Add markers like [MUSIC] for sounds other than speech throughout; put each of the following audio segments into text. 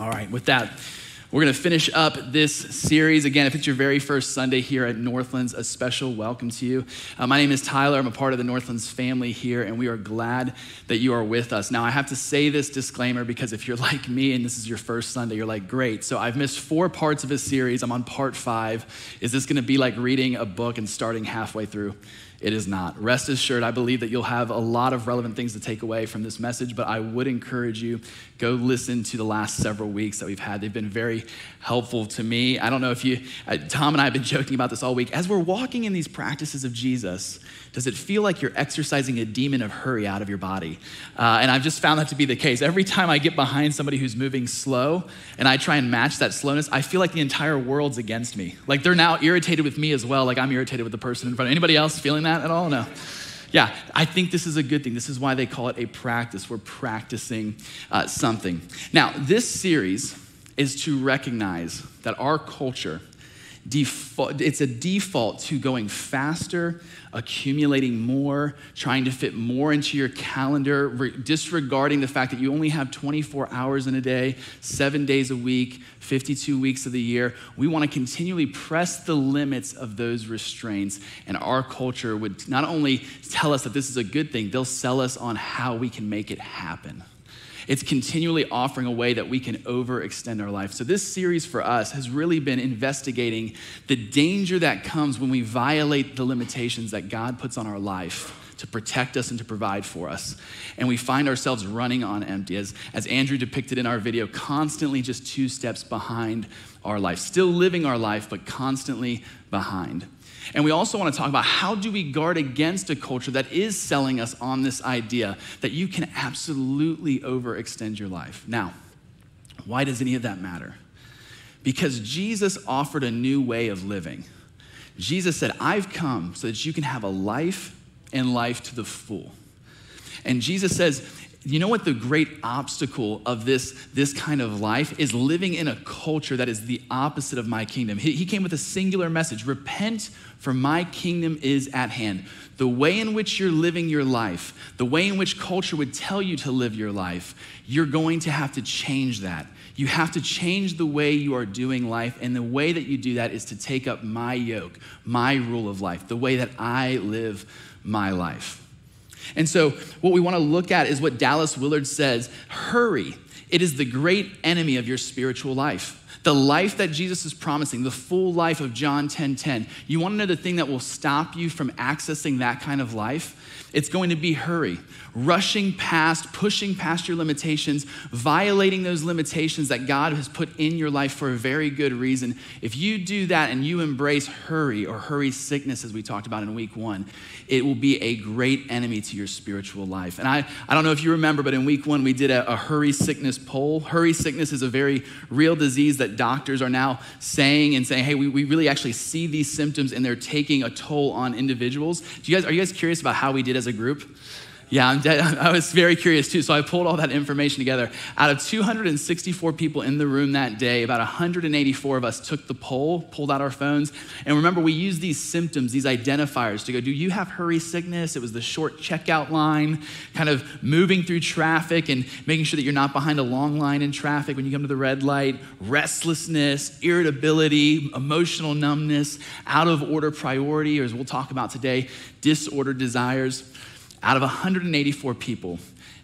All right, with that, we're going to finish up this series. Again, if it's your very first Sunday here at Northlands, a special welcome to you. Uh, my name is Tyler. I'm a part of the Northlands family here, and we are glad that you are with us. Now, I have to say this disclaimer because if you're [LAUGHS] like me and this is your first Sunday, you're like, great. So I've missed four parts of a series. I'm on part five. Is this going to be like reading a book and starting halfway through? It is not. Rest assured, I believe that you'll have a lot of relevant things to take away from this message, but I would encourage you go listen to the last several weeks that we've had. They've been very helpful to me. I don't know if you, uh, Tom and I have been [LAUGHS] joking about this all week. As we're walking in these practices of Jesus, does it feel like you're exercising a demon of hurry out of your body? Uh, and I've just found that to be the case. Every time I get behind somebody who's moving slow and I try and match that slowness, I feel like the entire world's against me. Like they're now irritated with me as well, like I'm irritated with the person in front of Anybody else feeling that at all? No. Yeah, I think this is a good thing. This is why they call it a practice. We're practicing uh, something. Now, this series is to recognize that our culture, default, it's a default to going faster, accumulating more, trying to fit more into your calendar, re- disregarding the fact that you only have 24 hours in a day, seven days a week, 52 weeks of the year. We want to continually press the limits of those restraints. And our culture would not only tell us that this is a good thing, they'll sell us on how we can make it happen. It's continually offering a way that we can overextend our life. So, this series for us has really been investigating the danger that comes when we violate the limitations that God puts on our life to protect us and to provide for us. And we find ourselves running on empty, as, as Andrew depicted in our video, constantly just two steps behind our life, still living our life, but constantly behind. And we also want to talk about how do we guard against a culture that is selling us on this idea that you can absolutely overextend your life. Now, why does any of that matter? Because Jesus offered a new way of living. Jesus said, I've come so that you can have a life and life to the full. And Jesus says, you know what the great obstacle of this, this kind of life is living in a culture that is the opposite of my kingdom. He, he came with a singular message repent, for my kingdom is at hand. The way in which you're living your life, the way in which culture would tell you to live your life, you're going to have to change that. You have to change the way you are doing life, and the way that you do that is to take up my yoke, my rule of life, the way that I live my life. And so, what we want to look at is what Dallas Willard says hurry. It is the great enemy of your spiritual life. The life that Jesus is promising, the full life of John 10 10. You want to know the thing that will stop you from accessing that kind of life? It's going to be hurry, rushing past, pushing past your limitations, violating those limitations that God has put in your life for a very good reason. If you do that and you embrace hurry or hurry sickness, as we talked about in week one, it will be a great enemy to your spiritual life. And I, I don't know if you remember, but in week one, we did a, a hurry sickness poll. Hurry sickness is a very real disease that doctors are now saying and saying, hey, we, we really actually see these symptoms and they're taking a toll on individuals. Do you guys, are you guys curious about how we did as a group? Yeah, I'm dead. [LAUGHS] I was very curious too. So I pulled all that information together. Out of 264 people in the room that day, about 184 of us took the poll, pulled out our phones. And remember, we use these symptoms, these identifiers to go, do you have hurry sickness? It was the short checkout line, kind of moving through traffic and making sure that you're not behind a long line in traffic when you come to the red light, restlessness, irritability, emotional numbness, out of order priority, or as we'll talk about today, disordered desires. Out of 184 people,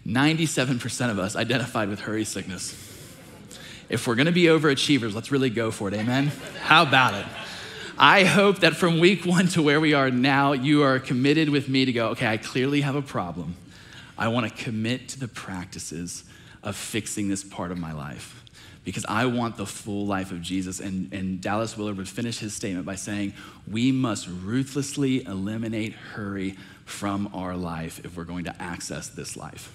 97% of us identified with hurry sickness. If we're gonna be overachievers, let's really go for it, amen? How about it? I hope that from week one to where we are now, you are committed with me to go, okay, I clearly have a problem. I wanna commit to the practices of fixing this part of my life because I want the full life of Jesus. And, and Dallas Willard would finish his statement by saying, We must ruthlessly eliminate hurry from our life if we're going to access this life.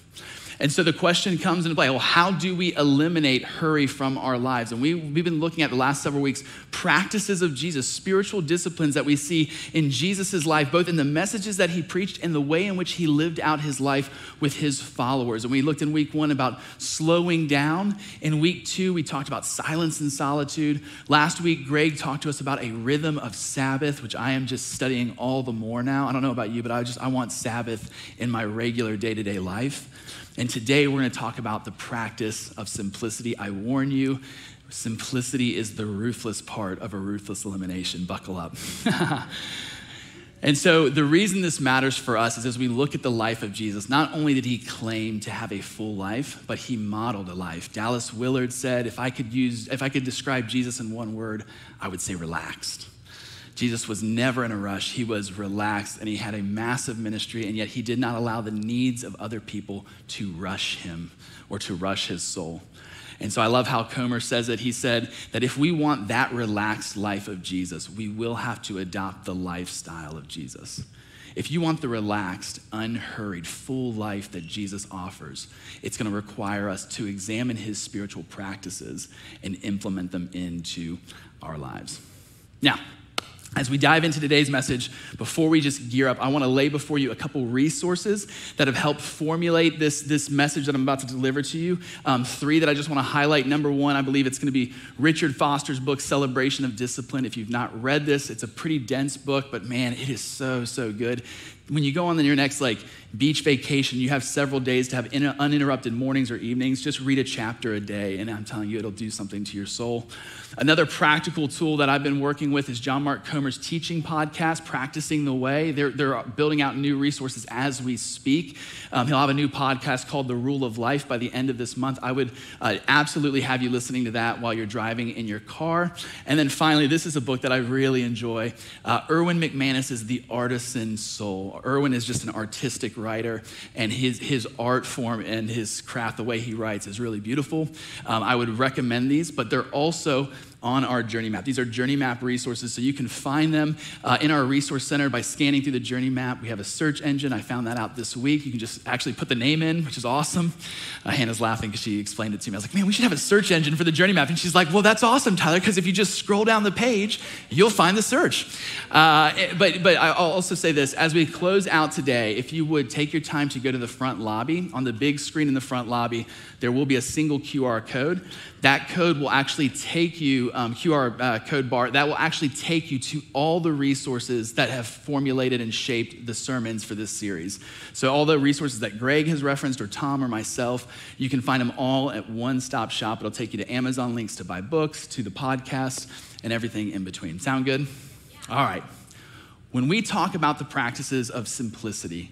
And so the question comes into play well, how do we eliminate hurry from our lives? And we, we've been looking at the last several weeks practices of Jesus, spiritual disciplines that we see in Jesus' life, both in the messages that he preached and the way in which he lived out his life with his followers. And we looked in week one about slowing down. In week two, we talked about silence and solitude. Last week, Greg talked to us about a rhythm of Sabbath, which I am just studying all the more now. I don't know about you, but I just I want Sabbath in my regular day to day life. And today we're going to talk about the practice of simplicity. I warn you, simplicity is the ruthless part of a ruthless elimination. Buckle up. [LAUGHS] and so, the reason this matters for us is as we look at the life of Jesus, not only did he claim to have a full life, but he modeled a life. Dallas Willard said, if I could use, if I could describe Jesus in one word, I would say relaxed. Jesus was never in a rush. He was relaxed and he had a massive ministry, and yet he did not allow the needs of other people to rush him or to rush his soul. And so I love how Comer says it. He said that if we want that relaxed life of Jesus, we will have to adopt the lifestyle of Jesus. If you want the relaxed, unhurried, full life that Jesus offers, it's going to require us to examine his spiritual practices and implement them into our lives. Now, as we dive into today's message, before we just gear up, I want to lay before you a couple resources that have helped formulate this, this message that I'm about to deliver to you. Um, three that I just want to highlight. Number one, I believe it's going to be Richard Foster's book, Celebration of Discipline. If you've not read this, it's a pretty dense book, but man, it is so, so good. When you go on in your next like beach vacation, you have several days to have uninterrupted mornings or evenings. Just read a chapter a day, and I'm telling you, it'll do something to your soul. Another practical tool that I've been working with is John Mark Comer's teaching podcast, Practicing the Way. They're, they're building out new resources as we speak. Um, he'll have a new podcast called The Rule of Life by the end of this month. I would uh, absolutely have you listening to that while you're driving in your car. And then finally, this is a book that I really enjoy. Uh, Erwin McManus is The Artisan Soul. Erwin is just an artistic writer, and his, his art form and his craft, the way he writes, is really beautiful. Um, I would recommend these, but they're also on our journey map. These are journey map resources, so you can find them uh, in our resource center by scanning through the journey map. We have a search engine. I found that out this week. You can just actually put the name in, which is awesome. Uh, Hannah's laughing because she explained it to me. I was like, man, we should have a search engine for the journey map. And she's like, well, that's awesome, Tyler, because if you just scroll down the page, you'll find the search. Uh, but, but I'll also say this as we close out today, if you would take your time to go to the front lobby, on the big screen in the front lobby, there will be a single QR code. That code will actually take you, um, QR uh, code bar, that will actually take you to all the resources that have formulated and shaped the sermons for this series. So, all the resources that Greg has referenced, or Tom, or myself, you can find them all at one stop shop. It'll take you to Amazon links to buy books, to the podcast, and everything in between. Sound good? Yeah. All right. When we talk about the practices of simplicity,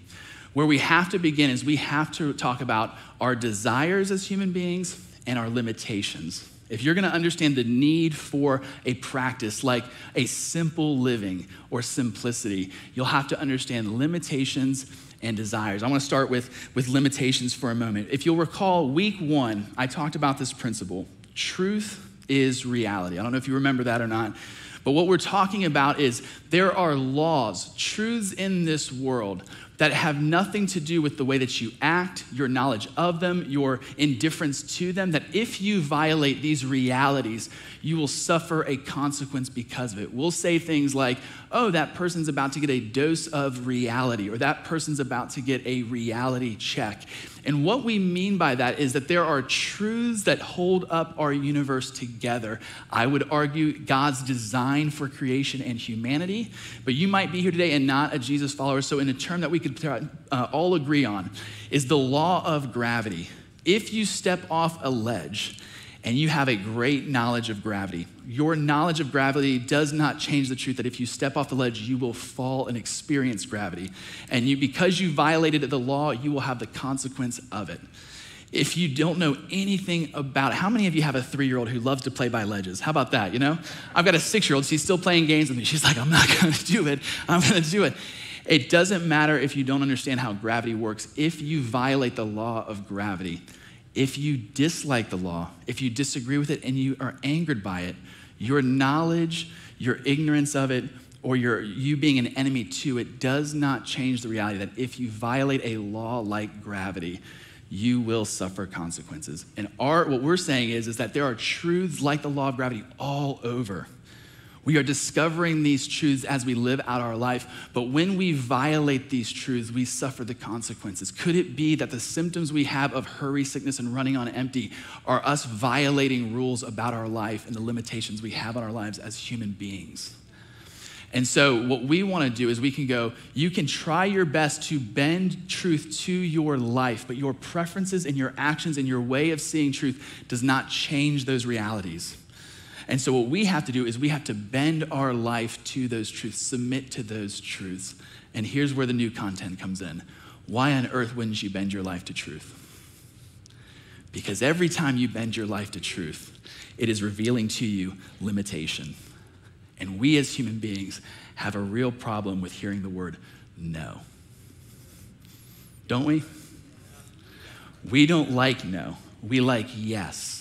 where we have to begin is we have to talk about our desires as human beings and our limitations. If you're going to understand the need for a practice like a simple living or simplicity, you'll have to understand limitations and desires. I want to start with, with limitations for a moment. If you'll recall, week one, I talked about this principle truth is reality. I don't know if you remember that or not. But what we're talking about is there are laws, truths in this world that have nothing to do with the way that you act, your knowledge of them, your indifference to them, that if you violate these realities, you will suffer a consequence because of it. We'll say things like, oh, that person's about to get a dose of reality, or that person's about to get a reality check. And what we mean by that is that there are truths that hold up our universe together. I would argue God's design for creation and humanity, but you might be here today and not a Jesus follower. So, in a term that we could uh, all agree on, is the law of gravity. If you step off a ledge, and you have a great knowledge of gravity. Your knowledge of gravity does not change the truth that if you step off the ledge, you will fall and experience gravity. And you, because you violated the law, you will have the consequence of it. If you don't know anything about it, how many of you have a three year old who loves to play by ledges? How about that? You know, I've got a six year old, she's still playing games with me. She's like, I'm not [LAUGHS] gonna do it, I'm gonna do it. It doesn't matter if you don't understand how gravity works. If you violate the law of gravity, if you dislike the law, if you disagree with it and you are angered by it, your knowledge, your ignorance of it, or your, you being an enemy to it does not change the reality that if you violate a law like gravity, you will suffer consequences. And our, what we're saying is, is that there are truths like the law of gravity all over we are discovering these truths as we live out our life, but when we violate these truths, we suffer the consequences. Could it be that the symptoms we have of hurry, sickness, and running on empty are us violating rules about our life and the limitations we have on our lives as human beings? And so, what we want to do is we can go, you can try your best to bend truth to your life, but your preferences and your actions and your way of seeing truth does not change those realities. And so, what we have to do is we have to bend our life to those truths, submit to those truths. And here's where the new content comes in. Why on earth wouldn't you bend your life to truth? Because every time you bend your life to truth, it is revealing to you limitation. And we as human beings have a real problem with hearing the word no. Don't we? We don't like no. We like yes.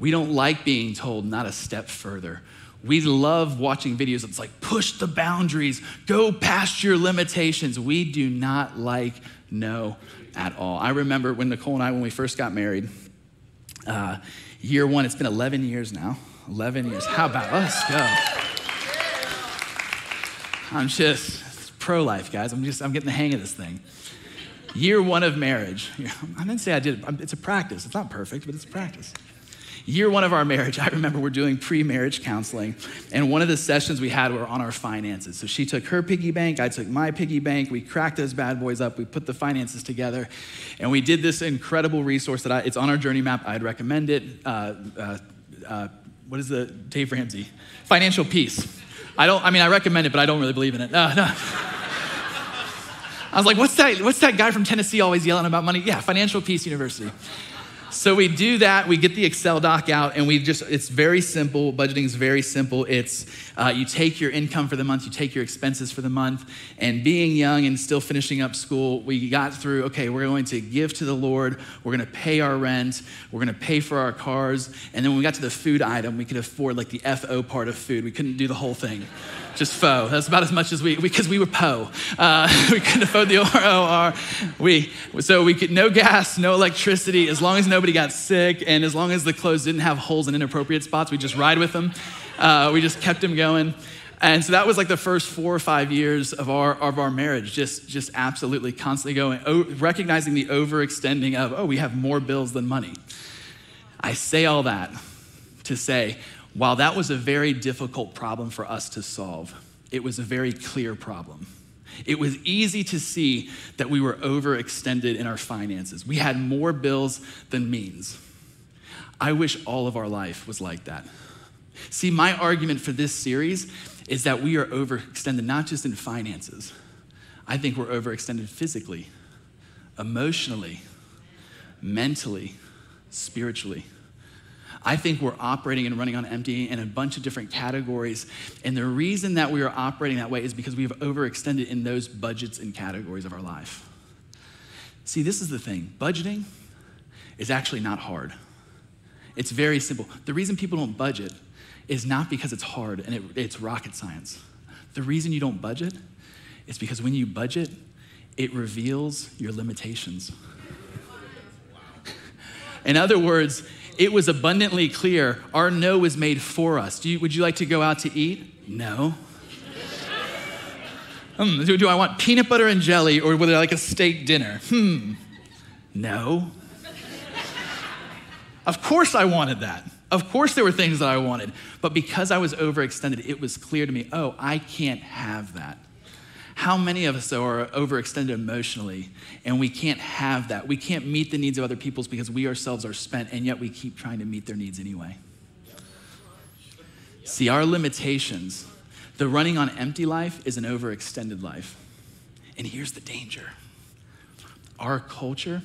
We don't like being told not a step further. We love watching videos that's like push the boundaries, go past your limitations. We do not like no at all. I remember when Nicole and I, when we first got married, uh, year one, it's been 11 years now. 11 years. How about us go? I'm just pro life, guys. I'm just, I'm getting the hang of this thing. Year one of marriage. [LAUGHS] I didn't say I did it. It's a practice. It's not perfect, but it's a practice. Year one of our marriage, I remember we're doing pre marriage counseling, and one of the sessions we had were on our finances. So she took her piggy bank, I took my piggy bank. We cracked those bad boys up, we put the finances together, and we did this incredible resource that I, it's on our journey map. I'd recommend it. Uh, uh, uh, what is the Dave Ramsey? Financial Peace. I don't, I mean, I recommend it, but I don't really believe in it. [LAUGHS] Uh, no. I was like, what's that, what's that guy from Tennessee always yelling about money? Yeah, Financial Peace University. So we do that, we get the Excel doc out, and we just, it's very simple. Budgeting is very simple. It's uh, you take your income for the month, you take your expenses for the month. And being young and still finishing up school, we got through, okay, we're going to give to the Lord, we're going to pay our rent, we're going to pay for our cars. And then when we got to the food item, we could afford like the FO part of food. We couldn't do the whole thing just fo. That's about as much as we, because we, we, were po. Uh, [LAUGHS] we couldn't afford the ROR. We, so we could, no gas, no electricity, as long as nobody got sick and as long as the clothes didn't have holes in inappropriate spots, we just ride with them. Uh, we just kept them going. And so that was like the first four or five years of our, of our marriage, just, just absolutely constantly going, oh, recognizing the overextending of, oh, we have more bills than money. I say all that to say while that was a very difficult problem for us to solve, it was a very clear problem. It was easy to see that we were overextended in our finances. We had more bills than means. I wish all of our life was like that. See, my argument for this series is that we are overextended not just in finances, I think we're overextended physically, emotionally, mentally, spiritually. I think we're operating and running on empty in a bunch of different categories. And the reason that we are operating that way is because we have overextended in those budgets and categories of our life. See, this is the thing budgeting is actually not hard, it's very simple. The reason people don't budget is not because it's hard and it, it's rocket science. The reason you don't budget is because when you budget, it reveals your limitations. [LAUGHS] In other words, it was abundantly clear our no was made for us. You, would you like to go out to eat? No. Hmm, do, do I want peanut butter and jelly or would I like a steak dinner? Hmm, no. of course I wanted that. Of course there were things that I wanted. But because I was overextended, it was clear to me oh, I can't have that. How many of us are overextended emotionally and we can't have that? We can't meet the needs of other people's because we ourselves are spent and yet we keep trying to meet their needs anyway. See, our limitations, the running on empty life is an overextended life. And here's the danger our culture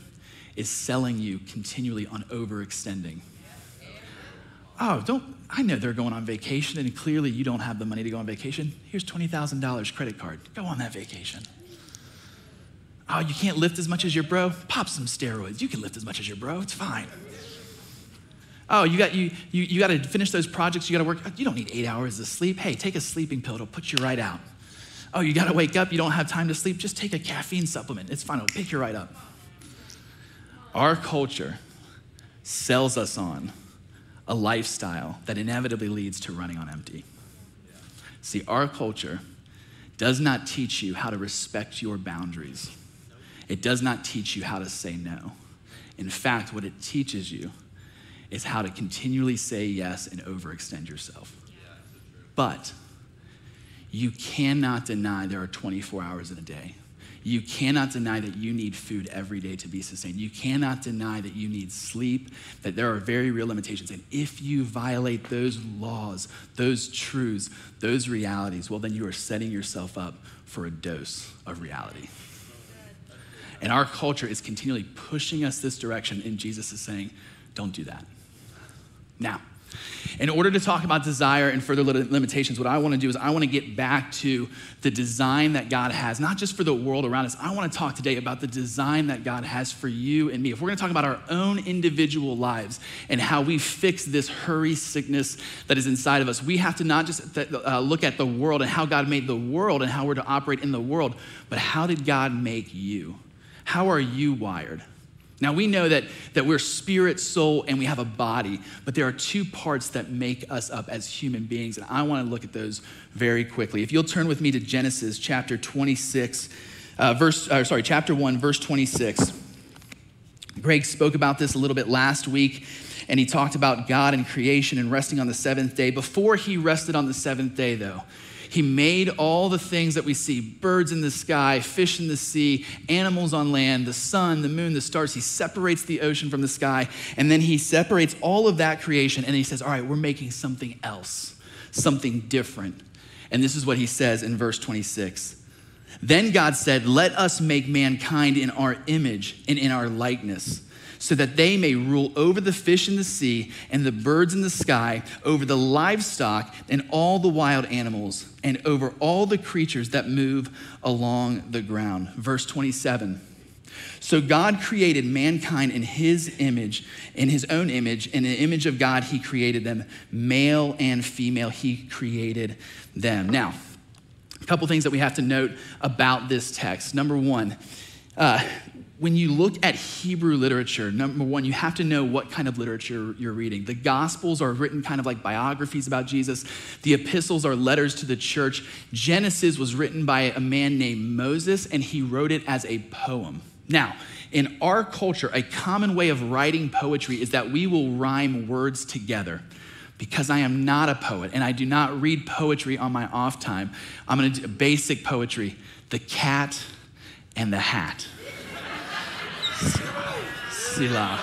is selling you continually on overextending. Oh, don't, I know they're going on vacation and clearly you don't have the money to go on vacation. Here's $20,000 credit card. Go on that vacation. Oh, you can't lift as much as your bro? Pop some steroids. You can lift as much as your bro. It's fine. Oh, you got you you, you got to finish those projects. You got to work. You don't need eight hours of sleep. Hey, take a sleeping pill. It'll put you right out. Oh, you got to wake up. You don't have time to sleep. Just take a caffeine supplement. It's fine. It'll pick you right up. Our culture sells us on a lifestyle that inevitably leads to running on empty. See, our culture does not teach you how to respect your boundaries. It does not teach you how to say no. In fact, what it teaches you is how to continually say yes and overextend yourself. But you cannot deny there are 24 hours in a day. You cannot deny that you need food every day to be sustained. You cannot deny that you need sleep, that there are very real limitations. And if you violate those laws, those truths, those realities, well, then you are setting yourself up for a dose of reality. And our culture is continually pushing us this direction, and Jesus is saying, don't do that. Now, in order to talk about desire and further limitations, what I want to do is I want to get back to the design that God has, not just for the world around us. I want to talk today about the design that God has for you and me. If we're going to talk about our own individual lives and how we fix this hurry sickness that is inside of us, we have to not just uh, look at the world and how God made the world and how we're to operate in the world, but how did God make you? How are you wired? Now, we know that, that we're spirit, soul, and we have a body, but there are two parts that make us up as human beings, and I want to look at those very quickly. If you'll turn with me to Genesis chapter 26, uh, verse, uh, sorry, chapter 1, verse 26. Greg spoke about this a little bit last week, and he talked about God and creation and resting on the seventh day. Before he rested on the seventh day, though, he made all the things that we see birds in the sky, fish in the sea, animals on land, the sun, the moon, the stars. He separates the ocean from the sky, and then he separates all of that creation, and he says, All right, we're making something else, something different. And this is what he says in verse 26. Then God said, Let us make mankind in our image and in our likeness so that they may rule over the fish in the sea and the birds in the sky, over the livestock and all the wild animals, and over all the creatures that move along the ground. Verse 27. So God created mankind in his image, in his own image. In the image of God, he created them. Male and female, he created them. Now, a couple things that we have to note about this text. Number one, uh, when you look at Hebrew literature, number one, you have to know what kind of literature you're reading. The Gospels are written kind of like biographies about Jesus, the epistles are letters to the church. Genesis was written by a man named Moses, and he wrote it as a poem. Now, in our culture, a common way of writing poetry is that we will rhyme words together. Because I am not a poet and I do not read poetry on my off time, I'm gonna do basic poetry the cat and the hat. Selah.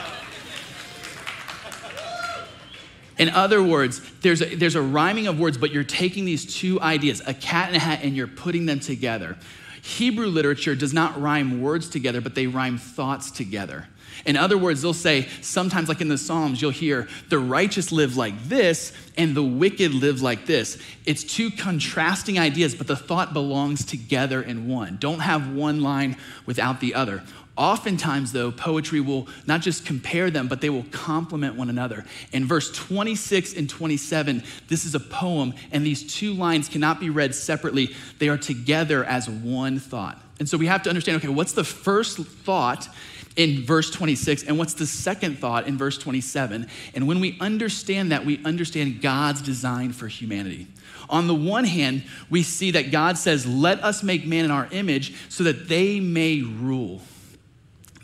In other words, there's a, there's a rhyming of words, but you're taking these two ideas, a cat and a hat, and you're putting them together. Hebrew literature does not rhyme words together, but they rhyme thoughts together. In other words, they'll say, sometimes, like in the Psalms, you'll hear, the righteous live like this and the wicked live like this. It's two contrasting ideas, but the thought belongs together in one. Don't have one line without the other. Oftentimes, though, poetry will not just compare them, but they will complement one another. In verse 26 and 27, this is a poem, and these two lines cannot be read separately. They are together as one thought. And so we have to understand okay, what's the first thought in verse 26 and what's the second thought in verse 27? And when we understand that, we understand God's design for humanity. On the one hand, we see that God says, Let us make man in our image so that they may rule.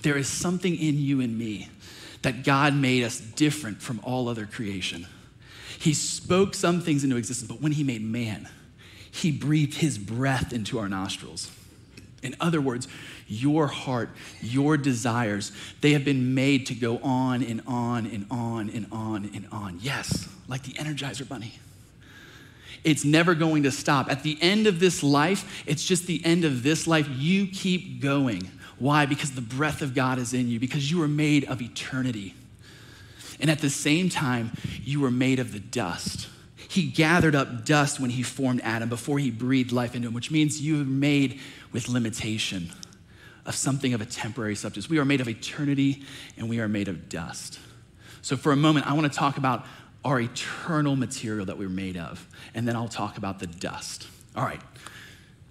There is something in you and me that God made us different from all other creation. He spoke some things into existence, but when He made man, He breathed His breath into our nostrils. In other words, your heart, your desires, they have been made to go on and on and on and on and on. Yes, like the Energizer Bunny. It's never going to stop. At the end of this life, it's just the end of this life. You keep going why? Because the breath of God is in you, because you are made of eternity. And at the same time, you were made of the dust. He gathered up dust when he formed Adam before he breathed life into him, which means you are made with limitation of something of a temporary substance. We are made of eternity and we are made of dust. So, for a moment, I want to talk about our eternal material that we're made of, and then I'll talk about the dust. All right,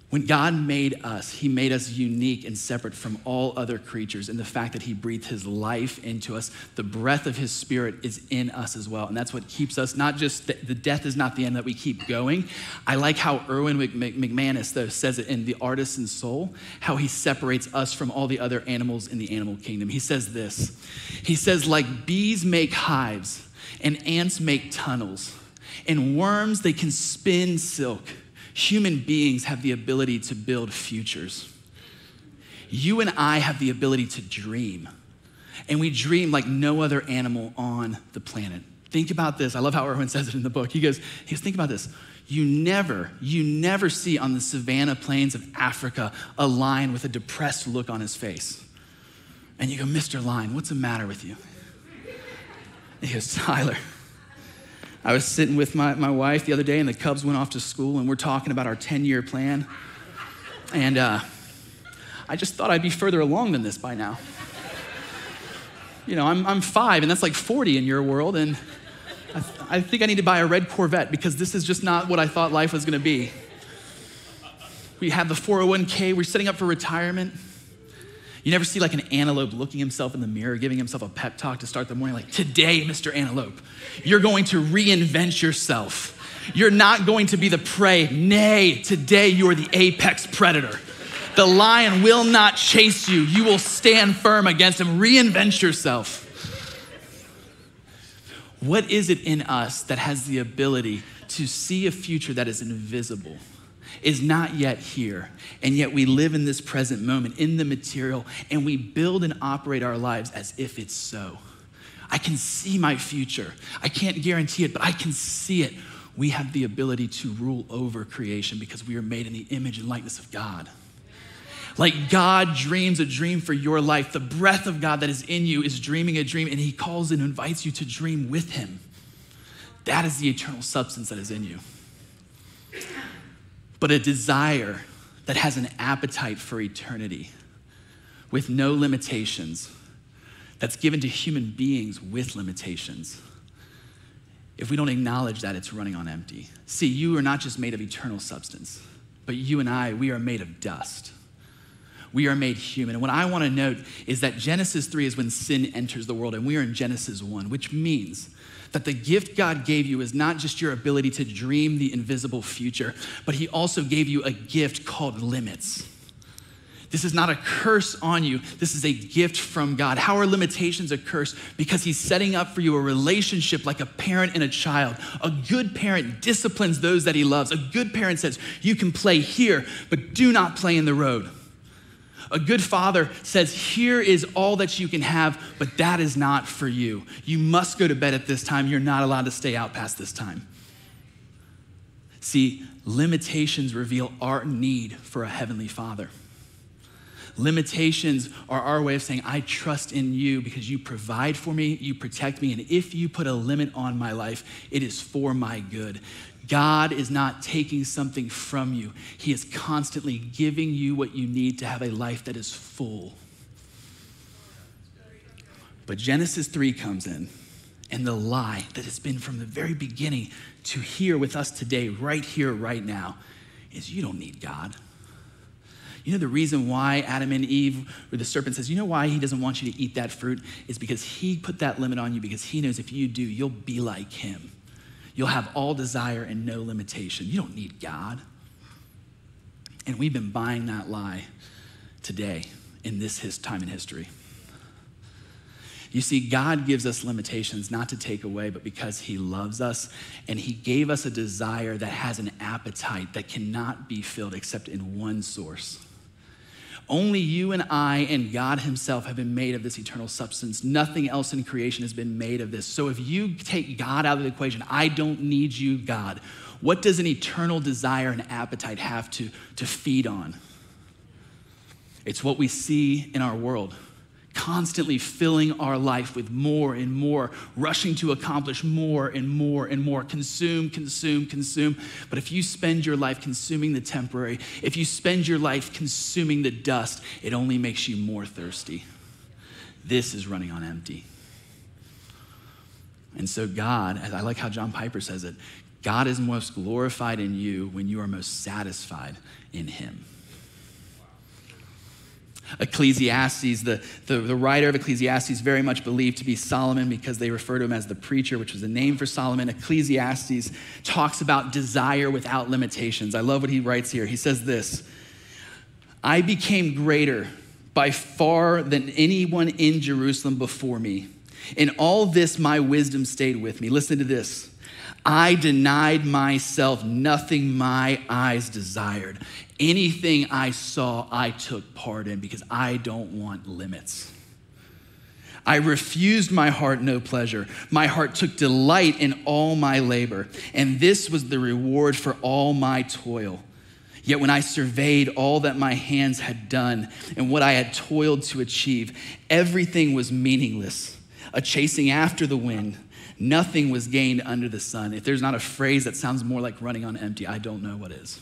when God made us, He made us unique and separate from all other creatures And the fact that He breathed His life into us. The breath of His Spirit is in us as well. And that's what keeps us, not just the, the death is not the end, that we keep going. I like how Erwin McManus, though, says it in The Artisan Soul, how he separates us from all the other animals in the animal kingdom. He says this He says, like bees make hives, and ants make tunnels, and worms, they can spin silk Human beings have the ability to build futures. You and I have the ability to dream. And we dream like no other animal on the planet. Think about this. I love how Erwin says it in the book. He goes, he goes, think about this. You never, you never see on the savannah plains of Africa a lion with a depressed look on his face. And you go, Mr. Lion, what's the matter with you? he goes, Tyler, I was sitting with my, my wife the other day, and the Cubs went off to school, and we're talking about our 10 year plan. And uh, I just thought I'd be further along than this by now. You know, I'm, I'm five, and that's like 40 in your world, and I, th- I think I need to buy a red Corvette because this is just not what I thought life was gonna be. We have the 401k, we're setting up for retirement. You never see like an antelope looking himself in the mirror, giving himself a pep talk to start the morning, like, today, Mr. Antelope, you're going to reinvent yourself. You're not going to be the prey. Nay, today you are the apex predator. The lion will not chase you. You will stand firm against him. Reinvent yourself. What is it in us that has the ability to see a future that is invisible? Is not yet here. And yet we live in this present moment, in the material, and we build and operate our lives as if it's so. I can see my future. I can't guarantee it, but I can see it. We have the ability to rule over creation because we are made in the image and likeness of God. Like God dreams a dream for your life, the breath of God that is in you is dreaming a dream, and He calls and invites you to dream with Him. That is the eternal substance that is in you but a desire that has an appetite for eternity with no limitations, that's given to human beings with limitations. If we don't acknowledge that, it's running on empty. See, you are not just made of eternal substance, but you and I, we are made of dust. We are made human. And what I want to note is that Genesis 3 is when sin enters the world, and we are in Genesis 1, which means that the gift God gave you is not just your ability to dream the invisible future, but He also gave you a gift called limits. This is not a curse on you. This is a gift from God. How are limitations a curse? Because He's setting up for you a relationship like a parent and a child. A good parent disciplines those that He loves. A good parent says, You can play here, but do not play in the road. A good father says, Here is all that you can have, but that is not for you. You must go to bed at this time. You're not allowed to stay out past this time. See, limitations reveal our need for a heavenly father. Limitations are our way of saying, I trust in you because you provide for me, you protect me, and if you put a limit on my life, it is for my good. God is not taking something from you, He is constantly giving you what you need to have a life that is full. But Genesis 3 comes in, and the lie that has been from the very beginning to here with us today, right here, right now, is you don't need God. You know the reason why Adam and Eve, or the serpent says, you know why he doesn't want you to eat that fruit? Is because he put that limit on you because he knows if you do, you'll be like him. You'll have all desire and no limitation. You don't need God. And we've been buying that lie today in this his time in history. You see, God gives us limitations not to take away, but because He loves us. And He gave us a desire that has an appetite that cannot be filled except in one source only you and I and God Himself have been made of this eternal substance. Nothing else in creation has been made of this. So if you take God out of the equation, I don't need you, God. What does an eternal desire and appetite have to, to feed on? It's what we see in our world constantly filling our life with more and more, rushing to accomplish more and more and more. Consume, consume, consume. But if you spend your life consuming the temporary, if you spend your life consuming the dust, it only makes you more thirsty. This is running on empty. And so, God, I like how John Piper says it God is most glorified in you when you are most satisfied in Him. Ecclesiastes, the, the, the, writer of Ecclesiastes, very much believed to be Solomon because they refer to him as the preacher, which was a name for Solomon. Ecclesiastes talks about desire without limitations. I love what he writes here. He says this I became greater by far than anyone in Jerusalem before me, In all this, my wisdom stayed with me. Listen to this. I denied myself nothing my eyes desired. Anything I saw, I took part in because I don't want limits. I refused my heart no pleasure. My heart took delight in all my labor, and this was the reward for all my toil. Yet when I surveyed all that my hands had done and what I had toiled to achieve, everything was meaningless, a chasing after the wind. Nothing was gained under the sun. If there's not a phrase that sounds more like running on empty, I don't know what is.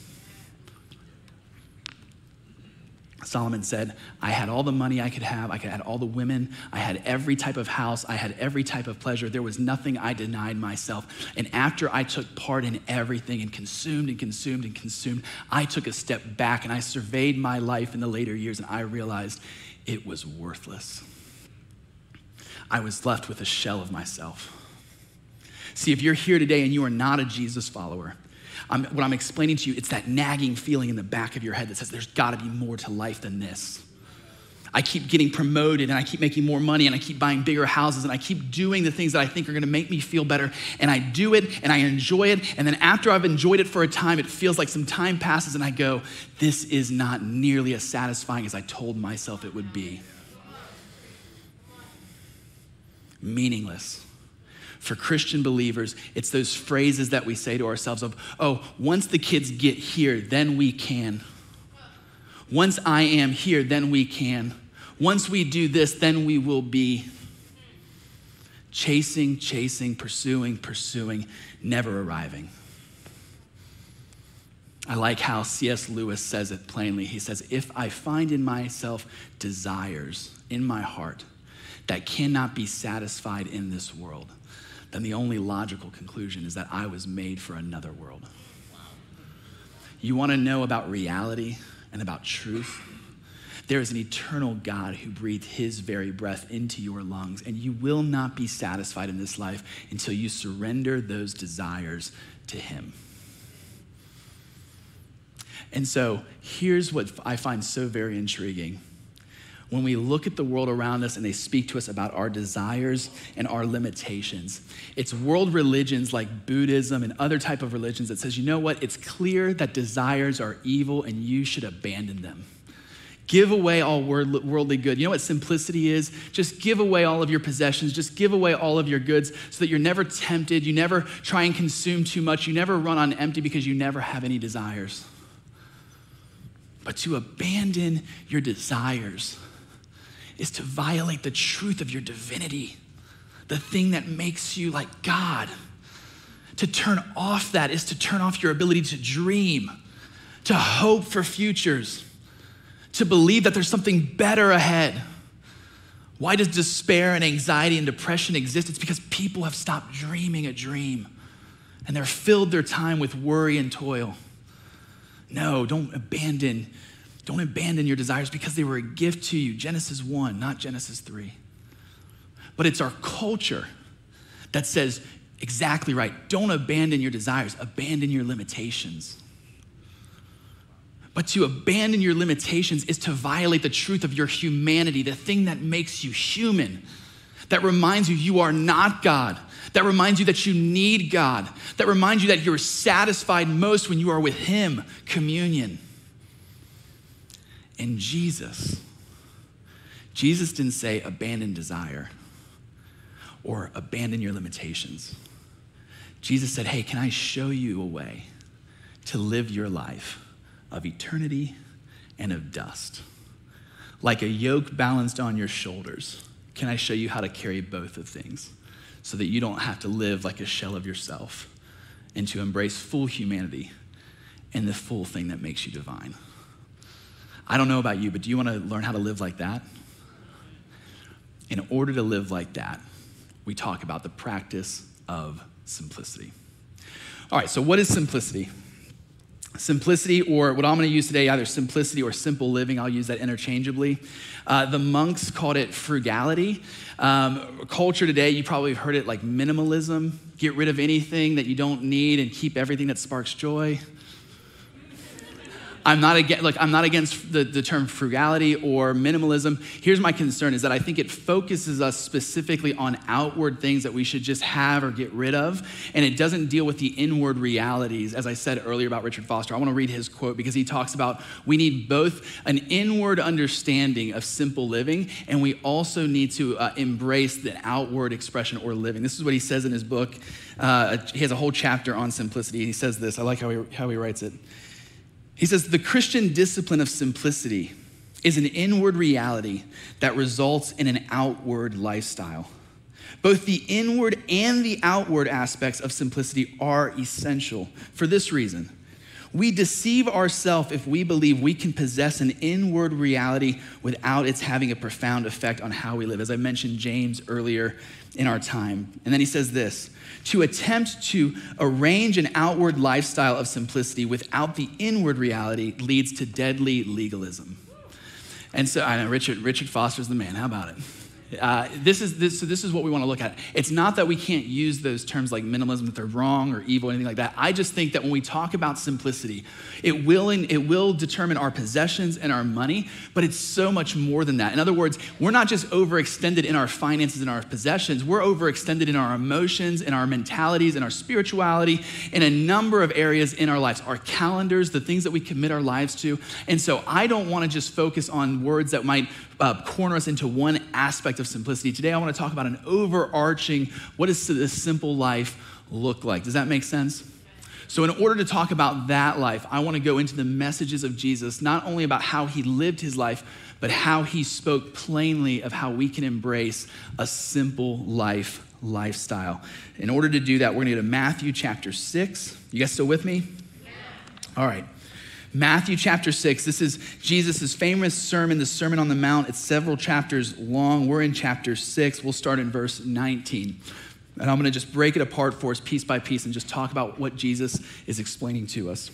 Solomon said, I had all the money I could have. I had all the women. I had every type of house. I had every type of pleasure. There was nothing I denied myself. And after I took part in everything and consumed and consumed and consumed, I took a step back and I surveyed my life in the later years and I realized it was worthless. I was left with a shell of myself. See, if you're here today and you are not a Jesus follower, I'm, what I'm explaining to you, it's that nagging feeling in the back of your head that says there's got to be more to life than this. I keep getting promoted and I keep making more money and I keep buying bigger houses and I keep doing the things that I think are gonna make me feel better. And I do it and I enjoy it. And then after I've enjoyed it for a time, it feels like some time passes and I go, this is not nearly as satisfying as I told myself it would be. Meaningless for Christian believers, it's those phrases that we say to ourselves of, oh, once the kids get here, then we can. Once I am here, then we can. Once we do this, then we will be. Chasing, chasing, pursuing, pursuing, never arriving. I like how C.S. Lewis says it plainly. He says, If I find in myself desires in my heart that cannot be satisfied in this world, then the only logical conclusion is that I was made for another world. You want to know about reality and about truth? There is an eternal God who breathed his very breath into your lungs, and you will not be satisfied in this life until you surrender those desires to him. And so here's what I find so very intriguing when we look at the world around us and they speak to us about our desires and our limitations. It's world religions like Buddhism and other type of religions that says, you know what? It's clear that desires are evil and you should abandon them. Give away all worldly good. You know what simplicity is? Just give away all of your possessions. Just give away all of your goods so that you're never tempted. You never try and consume too much. You never run on empty because you never have any desires. But to abandon your desires is to violate the truth of your divinity, the thing that makes you like God. To turn off that is to turn off your ability to dream, to hope for futures, to believe that there's something better ahead. Why does despair and anxiety and depression exist? It's because people have stopped dreaming a dream and they're filled their time with worry and toil. No, don't abandon don't abandon your desires because they were a gift to you. Genesis 1, not Genesis 3. But it's our culture that says exactly right. Don't abandon your desires, abandon your limitations. But to abandon your limitations is to violate the truth of your humanity, the thing that makes you human, that reminds you you are not God, that reminds you that you need God, that reminds you that you're satisfied most when you are with Him, communion. And Jesus, Jesus didn't say abandon desire or abandon your limitations. Jesus said, Hey, can I show you a way to live your life of eternity and of dust? Like a yoke balanced on your shoulders, can I show you how to carry both of things so that you don't have to live like a shell of yourself and to embrace full humanity and the full thing that makes you divine? I don't know about you, but do you want to learn how to live like that? In order to live like that, we talk about the practice of simplicity. All right, so what is simplicity? Simplicity, or what I'm going to use today, either simplicity or simple living, I'll use that interchangeably. Uh, the monks called it frugality. Um, culture today, you probably have heard it like minimalism get rid of anything that you don't need and keep everything that sparks joy. I'm not against, look, I'm not against the, the term frugality or minimalism. Here's my concern is that I think it focuses us specifically on outward things that we should just have or get rid of, and it doesn't deal with the inward realities, as I said earlier about Richard Foster. I want to read his quote because he talks about we need both an inward understanding of simple living, and we also need to uh, embrace the outward expression or living. This is what he says in his book. Uh, he has a whole chapter on simplicity. He says this. I like how he, how he writes it. He says, The Christian discipline of simplicity is an inward reality that results in an outward lifestyle. Both the inward and the outward aspects of simplicity are essential for this reason. We deceive ourselves if we believe we can possess an inward reality without its having a profound effect on how we live. As I mentioned James earlier in our time. And then he says this to attempt to arrange an outward lifestyle of simplicity without the inward reality leads to deadly legalism. And so I know Richard, Richard Foster's the man. How about it? Uh, this is this, so this is what we want to look at. It's not that we can't use those terms like minimalism that they're wrong or evil or anything like that. I just think that when we talk about simplicity, it will in, it will determine our possessions and our money, but it's so much more than that. In other words, we're not just overextended in our finances and our possessions. We're overextended in our emotions, in our mentalities, in our spirituality, in a number of areas in our lives. Our calendars, the things that we commit our lives to. And so I don't want to just focus on words that might uh, corner us into one aspect of simplicity. Today, I want to talk about an overarching what does this simple life look like? Does that make sense? So, in order to talk about that life, I want to go into the messages of Jesus, not only about how he lived his life, but how he spoke plainly of how we can embrace a simple life lifestyle. In order to do that, we're going to go to Matthew chapter 6. You guys still with me? All right. Matthew chapter 6. This is Jesus' famous sermon, the Sermon on the Mount. It's several chapters long. We're in chapter 6. We'll start in verse 19. And I'm going to just break it apart for us piece by piece and just talk about what Jesus is explaining to us.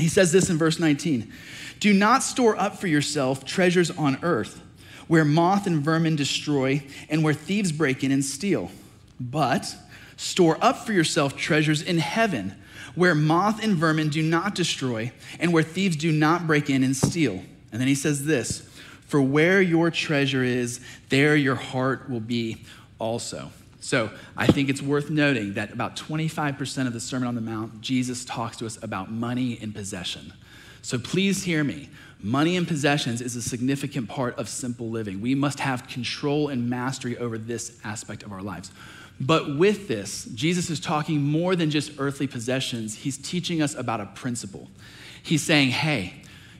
He says this in verse 19 Do not store up for yourself treasures on earth, where moth and vermin destroy, and where thieves break in and steal. But store up for yourself treasures in heaven where moth and vermin do not destroy, and where thieves do not break in and steal. And then he says this For where your treasure is, there your heart will be also. So I think it's worth noting that about 25% of the Sermon on the Mount, Jesus talks to us about money and possession. So please hear me. Money and possessions is a significant part of simple living. We must have control and mastery over this aspect of our lives. But with this, Jesus is talking more than just earthly possessions. He's teaching us about a principle. He's saying, hey,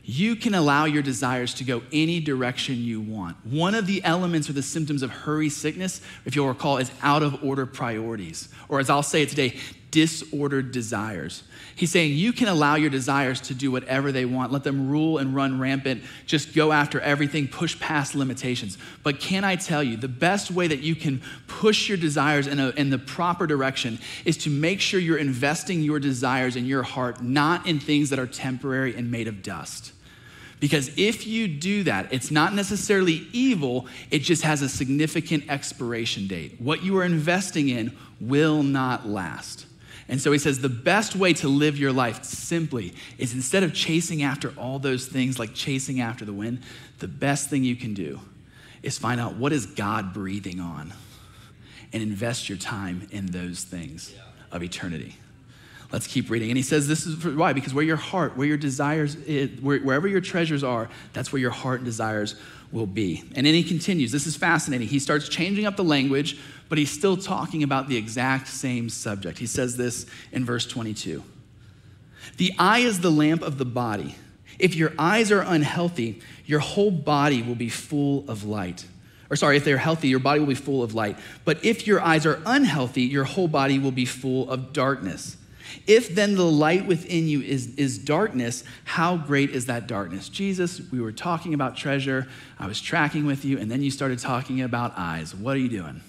you can allow your desires to go any direction you want. One of the elements or the symptoms of hurry sickness, if you'll recall, is out of order priorities. Or as I'll say it today, disordered desires. He's saying you can allow your desires to do whatever they want, let them rule and run rampant, just go after everything, push past limitations. But can I tell you, the best way that you can push your desires in, a, in the proper direction is to make sure you're investing your desires in your heart, not in things that are temporary and made of dust. Because if you do that, it's not necessarily evil, it just has a significant expiration date. What you are investing in will not last. And so he says the best way to live your life simply is instead of chasing after all those things like chasing after the wind, the best thing you can do is find out what is God breathing on and invest your time in those things of eternity. Let's keep reading. And he says this is why because where your heart, where your desires, is, wherever your treasures are, that's where your heart and desires will be. And then he continues. This is fascinating. He starts changing up the language but he's still talking about the exact same subject. He says this in verse 22 The eye is the lamp of the body. If your eyes are unhealthy, your whole body will be full of light. Or, sorry, if they're healthy, your body will be full of light. But if your eyes are unhealthy, your whole body will be full of darkness. If then the light within you is, is darkness, how great is that darkness? Jesus, we were talking about treasure. I was tracking with you, and then you started talking about eyes. What are you doing?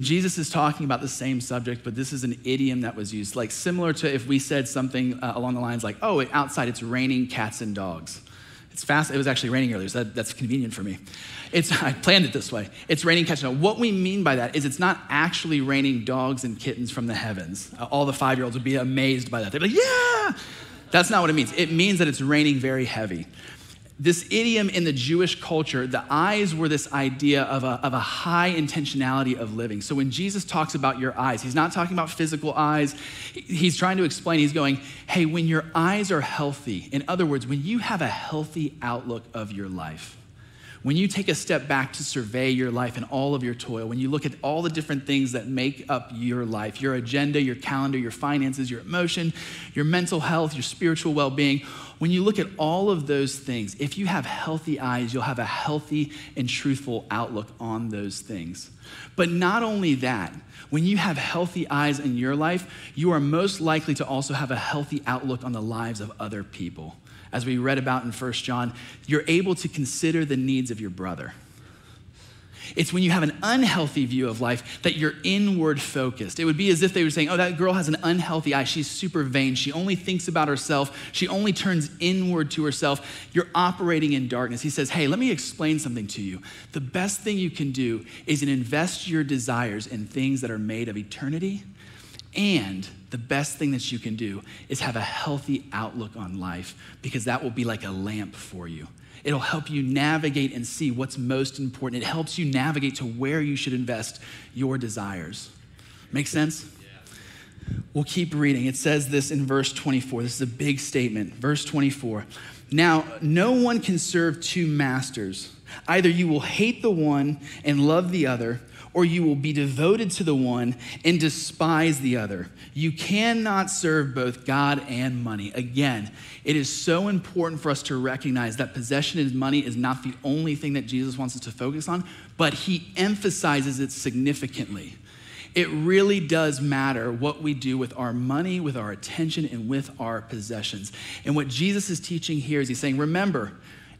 Jesus is talking about the same subject, but this is an idiom that was used, like similar to if we said something uh, along the lines like, oh, outside it's raining cats and dogs. It's fast, it was actually raining earlier, so that, that's convenient for me. It's, [LAUGHS] I planned it this way. It's raining cats and dogs. What we mean by that is it's not actually raining dogs and kittens from the heavens. Uh, all the five year olds would be amazed by that. They'd be like, yeah! That's not what it means. It means that it's raining very heavy. This idiom in the Jewish culture, the eyes were this idea of a, of a high intentionality of living. So when Jesus talks about your eyes, he's not talking about physical eyes. He's trying to explain, he's going, hey, when your eyes are healthy, in other words, when you have a healthy outlook of your life, when you take a step back to survey your life and all of your toil, when you look at all the different things that make up your life, your agenda, your calendar, your finances, your emotion, your mental health, your spiritual well being, when you look at all of those things, if you have healthy eyes, you'll have a healthy and truthful outlook on those things. But not only that, when you have healthy eyes in your life, you are most likely to also have a healthy outlook on the lives of other people as we read about in 1 John, you're able to consider the needs of your brother. It's when you have an unhealthy view of life that you're inward focused. It would be as if they were saying, Oh, that girl has an unhealthy eye. She's super vain. She only thinks about herself. She only turns inward to herself. You're operating in darkness. He says, Hey, let me explain something to you. The best thing you can do is invest your desires in things that are made of eternity and the best thing that you can do is have a healthy outlook on life because that will be like a lamp for you. It'll help you navigate and see what's most important. It helps you navigate to where you should invest your desires. Make sense? We'll keep reading. It says this in verse 24. This is a big statement. Verse 24. Now, no one can serve two masters. Either you will hate the one and love the other or you will be devoted to the one and despise the other. You cannot serve both God and money. Again, it is so important for us to recognize that possession and money is not the only thing that Jesus wants us to focus on, but he emphasizes it significantly. It really does matter what we do with our money, with our attention, and with our possessions. And what Jesus is teaching here is he's saying, remember,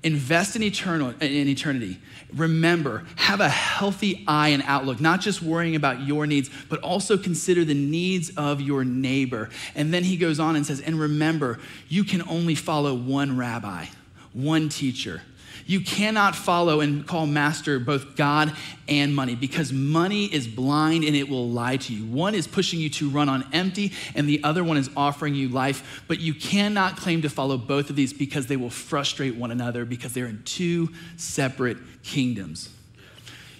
Invest in, eternal, in eternity. Remember, have a healthy eye and outlook, not just worrying about your needs, but also consider the needs of your neighbor. And then he goes on and says, and remember, you can only follow one rabbi, one teacher. You cannot follow and call master both God and money because money is blind and it will lie to you. One is pushing you to run on empty, and the other one is offering you life. But you cannot claim to follow both of these because they will frustrate one another because they're in two separate kingdoms.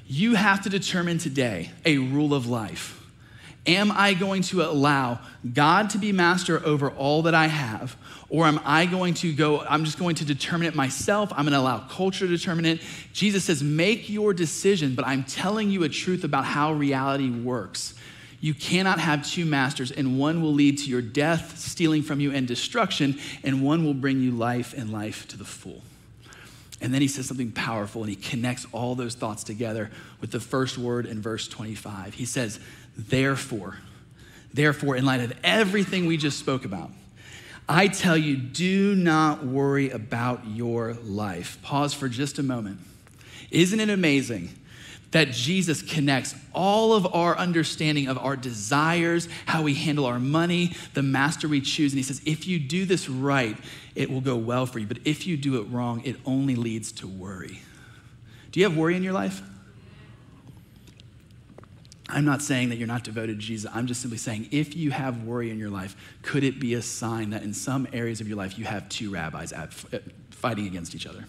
You have to determine today a rule of life. Am I going to allow God to be master over all that I have? Or am I going to go, I'm just going to determine it myself? I'm going to allow culture to determine it. Jesus says, make your decision, but I'm telling you a truth about how reality works. You cannot have two masters, and one will lead to your death, stealing from you, and destruction, and one will bring you life and life to the full. And then he says something powerful, and he connects all those thoughts together with the first word in verse 25. He says, Therefore, therefore, in light of everything we just spoke about, I tell you, do not worry about your life. Pause for just a moment. Isn't it amazing that Jesus connects all of our understanding of our desires, how we handle our money, the master we choose? And he says, if you do this right, it will go well for you. But if you do it wrong, it only leads to worry. Do you have worry in your life? I'm not saying that you're not devoted to Jesus. I'm just simply saying if you have worry in your life, could it be a sign that in some areas of your life you have two rabbis at, fighting against each other?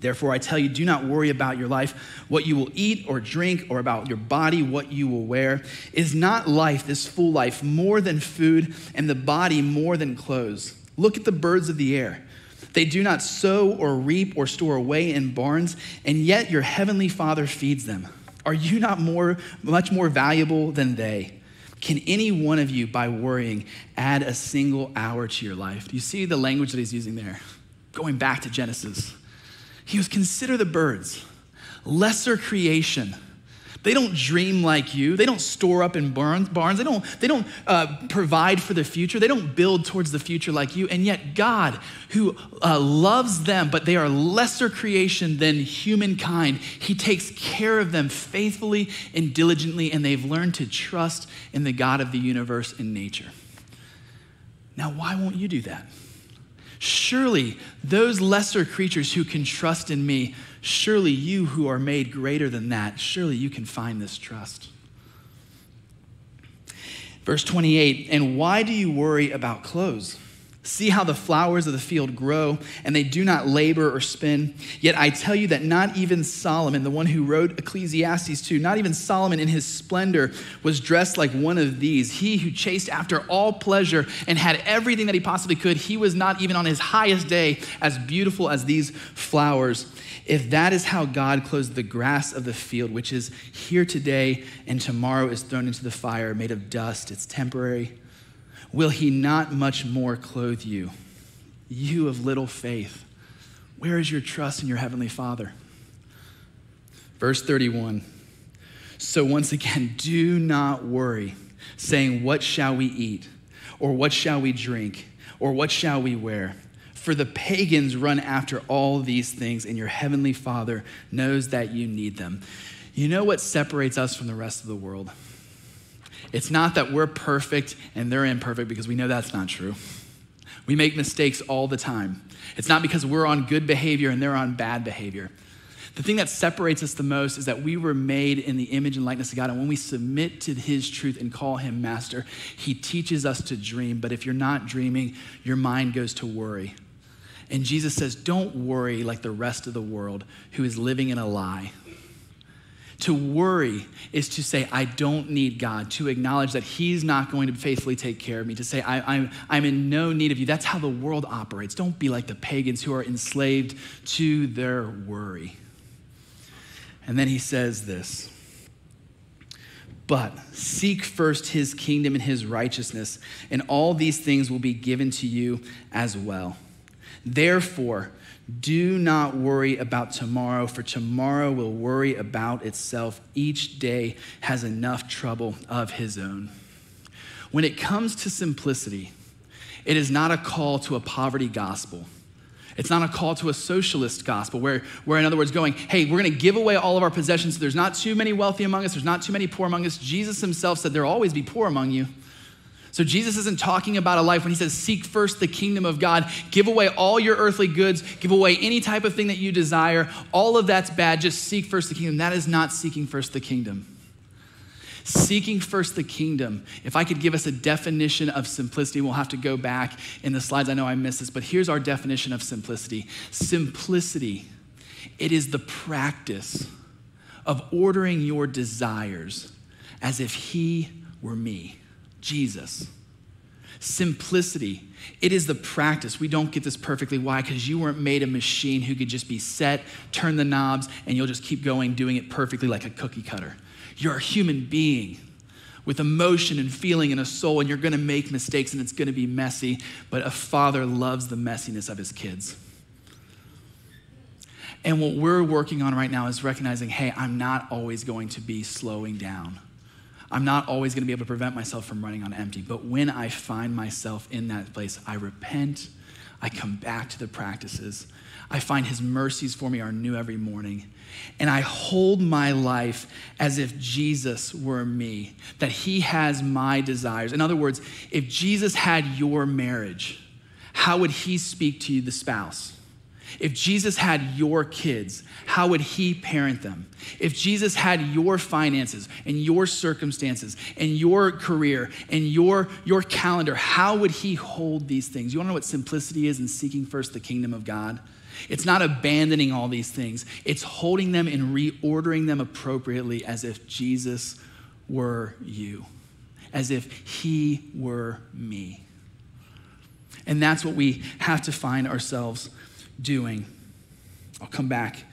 Therefore, I tell you, do not worry about your life, what you will eat or drink, or about your body, what you will wear. Is not life, this full life, more than food, and the body more than clothes? Look at the birds of the air. They do not sow or reap or store away in barns, and yet your heavenly Father feeds them. Are you not more, much more valuable than they? Can any one of you, by worrying, add a single hour to your life? Do you see the language that he's using there? Going back to Genesis. He was consider the birds, lesser creation they don't dream like you. They don't store up in barns. They don't, they don't uh, provide for the future. They don't build towards the future like you. And yet, God, who uh, loves them, but they are lesser creation than humankind, He takes care of them faithfully and diligently, and they've learned to trust in the God of the universe and nature. Now, why won't you do that? Surely, those lesser creatures who can trust in me Surely you who are made greater than that, surely you can find this trust. Verse 28 And why do you worry about clothes? See how the flowers of the field grow, and they do not labor or spin. Yet I tell you that not even Solomon, the one who wrote Ecclesiastes 2, not even Solomon in his splendor was dressed like one of these. He who chased after all pleasure and had everything that he possibly could, he was not even on his highest day as beautiful as these flowers. If that is how God clothes the grass of the field, which is here today and tomorrow is thrown into the fire, made of dust, it's temporary will he not much more clothe you? You of little faith. Where is your trust in your heavenly Father? Verse 31. So once again, [LAUGHS] do not worry, saying, What shall we eat? Or what shall we drink? Or what shall we wear? For the pagans run after all these things, and your heavenly Father knows that you need them. You know what separates us from the rest of the world? It's not that we're perfect and they're imperfect because we know that's not true. We make mistakes all the time. It's not because we're on good behavior and they're on bad behavior. The thing that separates us the most is that we were made in the image and likeness of God. And when we submit to His truth and call Him Master, He teaches us to dream. But if you're not dreaming, your mind goes to worry. And Jesus says, Don't worry like the rest of the world who is living in a lie. To worry is to say, I don't need God, to acknowledge that He's not going to faithfully take care of me, to say, I, am I'm, I'm in no need of you. That's how the world operates. Don't be like the pagans who are enslaved to their worry. And then he says this But seek first His kingdom and His righteousness, and all these things will be given to you as well. Therefore, do not worry about tomorrow, for tomorrow will worry about itself. Each day has enough trouble of his own. When it comes to simplicity, it is not a call to a poverty gospel. It's not a call to a socialist gospel where, where in other words, going, hey, we're going to give away all of our possessions so there's not too many wealthy among us, there's not too many poor among us. Jesus himself said there'll always be poor among you. So Jesus isn't talking about a life when he says, seek first the kingdom of God, give away all your earthly goods, give away any type of thing that you desire. All of that's bad. Just seek first the kingdom. That is not seeking first the kingdom. Seeking first the kingdom. If I could give us a definition of simplicity, we'll have to go back in the slides. I know I missed this, but here's our definition of simplicity simplicity, it is the practice of ordering your desires as if He were me. Jesus. Simplicity. It is the practice. We don't get this perfectly. Why? Because you weren't made a machine who could just be set, turn the knobs, and you'll just keep going doing it perfectly like a cookie cutter. You're a human being with emotion and feeling and a soul, and you're going to make mistakes and it's going to be messy, but a father loves the messiness of his kids. And what we're working on right now is recognizing hey, I'm not always going to be slowing down. I'm not always going to be able to prevent myself from running on empty. But when I find myself in that place, I repent. I come back to the practices. I find his mercies for me are new every morning. And I hold my life as if Jesus were me, that he has my desires. In other words, if Jesus had your marriage, how would he speak to you, the spouse? If Jesus had your kids, how would he parent them? If Jesus had your finances and your circumstances and your career and your, your calendar, how would he hold these things? You wanna know what simplicity is in seeking first the kingdom of God? It's not abandoning all these things, it's holding them and reordering them appropriately as if Jesus were you, as if he were me. And that's what we have to find ourselves doing. I'll come back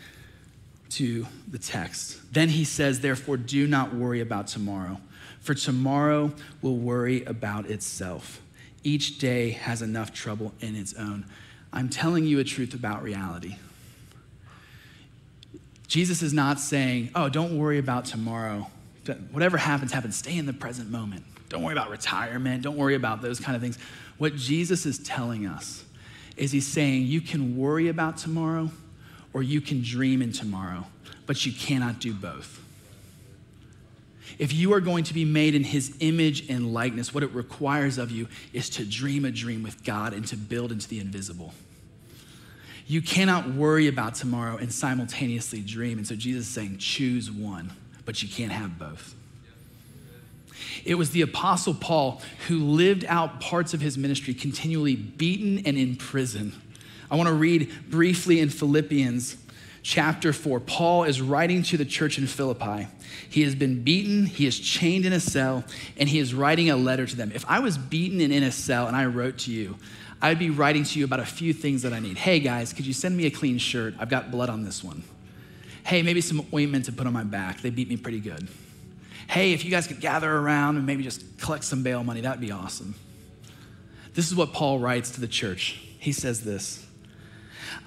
to the text. Then he says, Therefore, do not worry about tomorrow, for tomorrow will worry about itself. Each day has enough trouble in its own. I'm telling you a truth about reality. Jesus is not saying, Oh, don't worry about tomorrow. Whatever happens, happens. Stay in the present moment. Don't worry about retirement. Don't worry about those kind of things. What Jesus is telling us is he's saying you can worry about tomorrow or you can dream in tomorrow, but you cannot do both. If you are going to be made in his image and likeness, what it requires of you is to dream a dream with God and to build into the invisible. You cannot worry about tomorrow and simultaneously dream. And so Jesus is saying, choose one, but you can't have both. It was the Apostle Paul who lived out parts of his ministry continually beaten and in prison. I want to read briefly in Philippians chapter 4. Paul is writing to the church in Philippi. He has been beaten, he is chained in a cell, and he is writing a letter to them. If I was beaten and in a cell and I wrote to you, I'd be writing to you about a few things that I need. Hey guys, could you send me a clean shirt? I've got blood on this one. Hey, maybe some ointment to put on my back. They beat me pretty good. Hey, if you guys could gather around and maybe just collect some bail money, that'd be awesome. This is what Paul writes to the church. He says this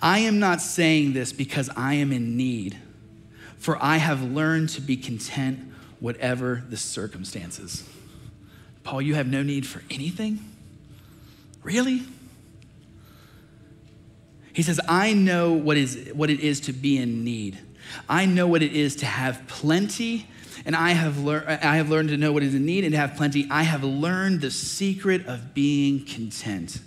I am not saying this because I am in need, for I have learned to be content whatever the circumstances. Paul, you have no need for anything? Really? He says, I know what, is, what it is to be in need. I know what it is to have plenty and I have, lear- I have learned to know what is in need and to have plenty. I have learned the secret of being content.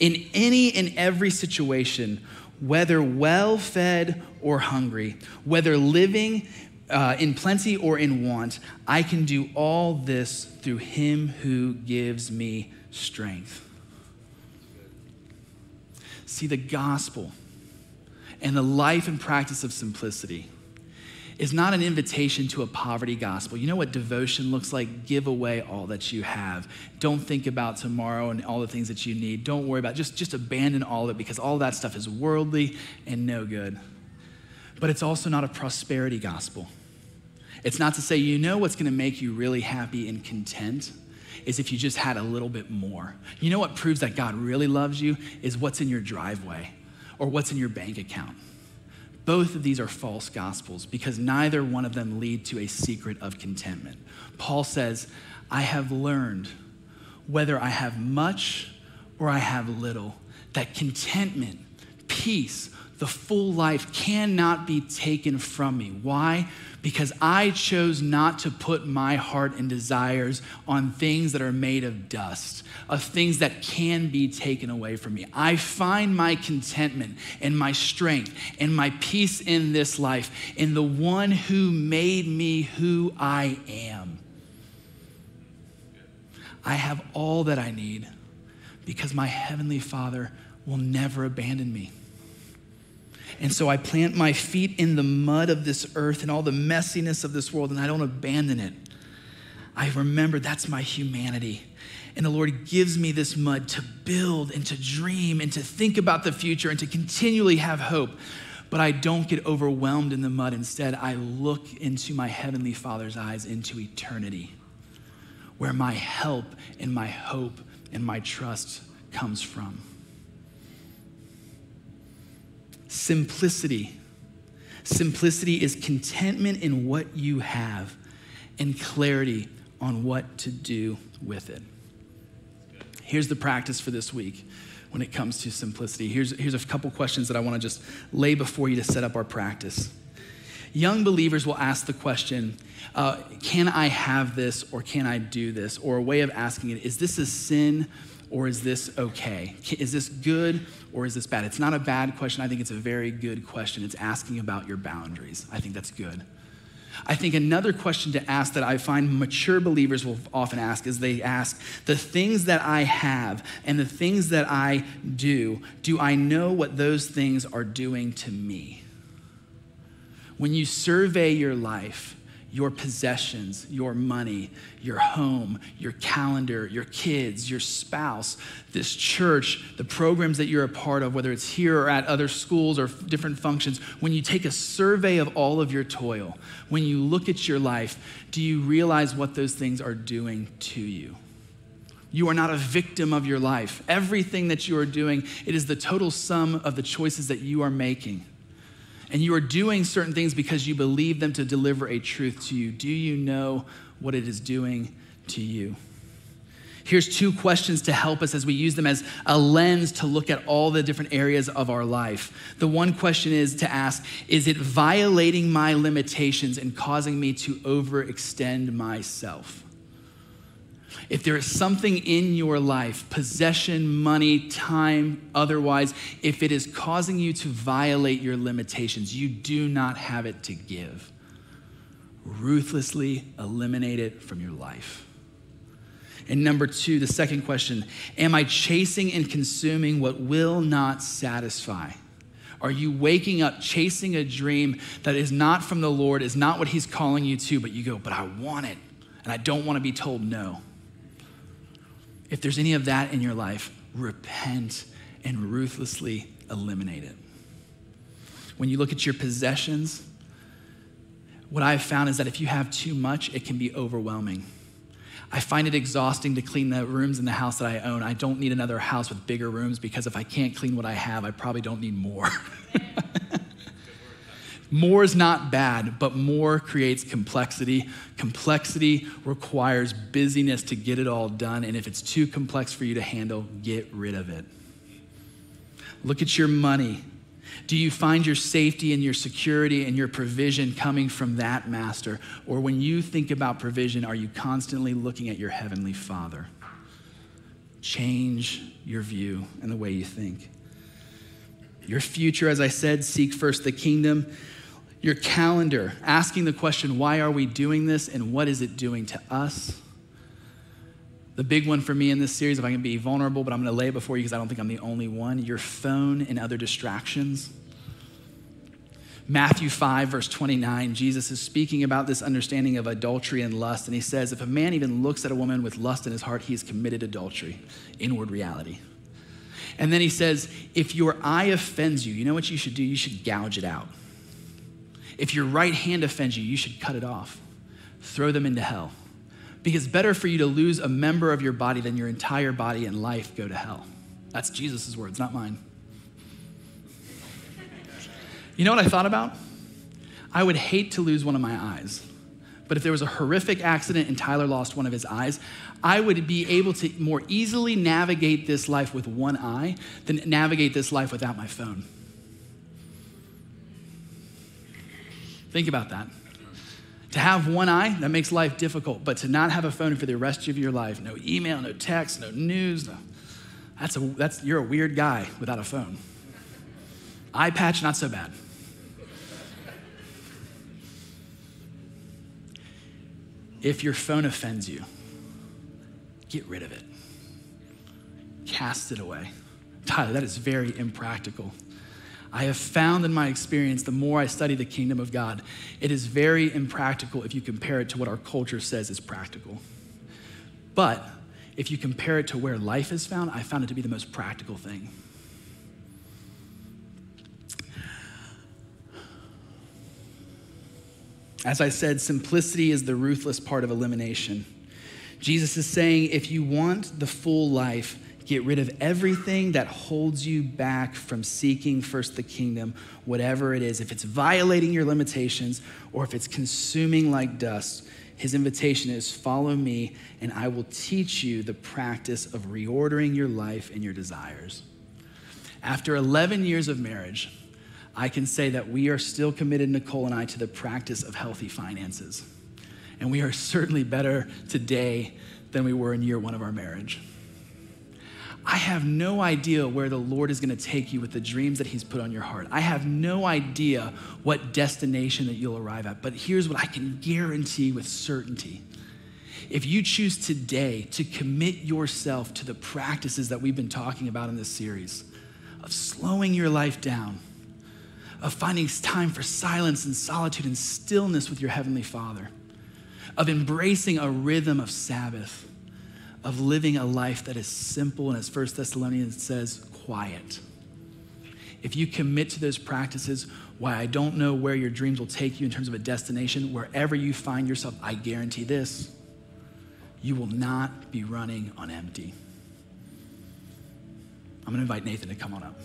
In any and every situation, whether well fed or hungry, whether living uh, in plenty or in want, I can do all this through him who gives me strength. See, the gospel and the life and practice of simplicity is not an invitation to a poverty gospel. You know what devotion looks like? Give away all that you have. Don't think about tomorrow and all the things that you need. Don't worry about it. Just, just abandon all of it because all that stuff is worldly and no good. But it's also not a prosperity gospel. It's not to say, you know what's going to make you really happy and content? Is if you just had a little bit more. You know what proves that God really loves you is what's in your driveway or what's in your bank account. Both of these are false gospels because neither one of them lead to a secret of contentment. Paul says, I have learned, whether I have much or I have little, that contentment, peace, the full life cannot be taken from me. Why? Because I chose not to put my heart and desires on things that are made of dust, of things that can be taken away from me. I find my contentment and my strength and my peace in this life in the one who made me who I am. I have all that I need because my Heavenly Father will never abandon me. And so I plant my feet in the mud of this earth and all the messiness of this world, and I don't abandon it. I remember that's my humanity. And the Lord gives me this mud to build and to dream and to think about the future and to continually have hope. But I don't get overwhelmed in the mud. Instead, I look into my Heavenly Father's eyes into eternity, where my help and my hope and my trust comes from. Simplicity. Simplicity is contentment in what you have and clarity on what to do with it. Here's the practice for this week when it comes to simplicity. Here's, here's a couple questions that I want to just lay before you to set up our practice. Young believers will ask the question uh, Can I have this or can I do this? Or a way of asking it is this a sin or is this okay? Is this good or is this bad? It's not a bad question. I think it's a very good question. It's asking about your boundaries. I think that's good. I think another question to ask that I find mature believers will often ask is they ask, the things that I have and the things that I do, do I know what those things are doing to me? When you survey your life, your possessions, your money, your home, your calendar, your kids, your spouse, this church, the programs that you're a part of, whether it's here or at other schools or different functions, when you take a survey of all of your toil, when you look at your life, do you realize what those things are doing to you? You are not a victim of your life. Everything that you are doing, it is the total sum of the choices that you are making and you are doing certain things because you believe them to deliver a truth to you, do you know what it is doing to you? Here's two questions to help us as we use them as a lens to look at all the different areas of our life. The one question is to ask Is it violating my limitations and causing me to overextend myself? If there is something in your life, possession, money, time, otherwise, if it is causing you to violate your limitations, you do not have it to give. ruthlessly eliminate it from your life. And number two, the second question Am I chasing and consuming what will not satisfy? Are you waking up chasing a dream that is not from the Lord, is not what He's calling you to, but you go, but I want it, and I don't want to be told no? If there's any of that in your life, repent and ruthlessly eliminate it. When you look at your possessions, what I've found is that if you have too much, it can be overwhelming. I find it exhausting to clean the rooms in the house that I own. I don't need another house with bigger rooms because if I can't clean what I have, I probably don't need more. [LAUGHS] more is not bad, but more creates complexity. Complexity requires busyness to get it all done. And if it's too complex for you to handle, get rid of it. Look at your money. Do you find your safety and your security and your provision coming from that master? Or when you think about provision, are you constantly looking at your heavenly Father? Change your view and the way you think. Your future, as I said, seek first the kingdom. Your calendar, asking the question, why are we doing this and what is it doing to us? The big one for me in this series, if I can be vulnerable, but I'm going to lay it before you because I don't think I'm the only one your phone and other distractions. Matthew 5, verse 29, Jesus is speaking about this understanding of adultery and lust. And he says, If a man even looks at a woman with lust in his heart, he has committed adultery, inward reality. And then he says, If your eye offends you, you know what you should do? You should gouge it out. If your right hand offends you, you should cut it off, throw them into hell. Because better for you to lose a member of your body than your entire body and life go to hell. That's Jesus' words, not mine. You know what I thought about? I would hate to lose one of my eyes. But if there was a horrific accident and Tyler lost one of his eyes, I would be able to more easily navigate this life with one eye than navigate this life without my phone. Think about that. To have one eye, that makes life difficult, but to not have a phone for the rest of your life, no email, no text, no news, no, that's a, that's, you're a weird guy without a phone. Eye patch, not so bad. If your phone offends you, get rid of it. Cast it away. Tyler, that is very impractical. I have found in my experience, the more I study the kingdom of God, it is very impractical if you compare it to what our culture says is practical. But if you compare it to where life is found, I found it to be the most practical thing. As I said, simplicity is the ruthless part of elimination. Jesus is saying if you want the full life, Get rid of everything that holds you back from seeking first the kingdom, whatever it is. If it's violating your limitations or if it's consuming like dust, his invitation is follow me, and I will teach you the practice of reordering your life and your desires. After 11 years of marriage, I can say that we are still committed, Nicole and I, to the practice of healthy finances. And we are certainly better today than we were in year one of our marriage. I have no idea where the Lord is going to take you with the dreams that He's put on your heart. I have no idea what destination that you'll arrive at. But here's what I can guarantee with certainty. If you choose today to commit yourself to the practices that we've been talking about in this series, of slowing your life down, of finding time for silence and solitude and stillness with your Heavenly Father, of embracing a rhythm of Sabbath, of living a life that is simple and as First Thessalonians says, quiet. If you commit to those practices, why I don't know where your dreams will take you in terms of a destination, wherever you find yourself, I guarantee this you will not be running on empty. I'm going to invite Nathan to come on up.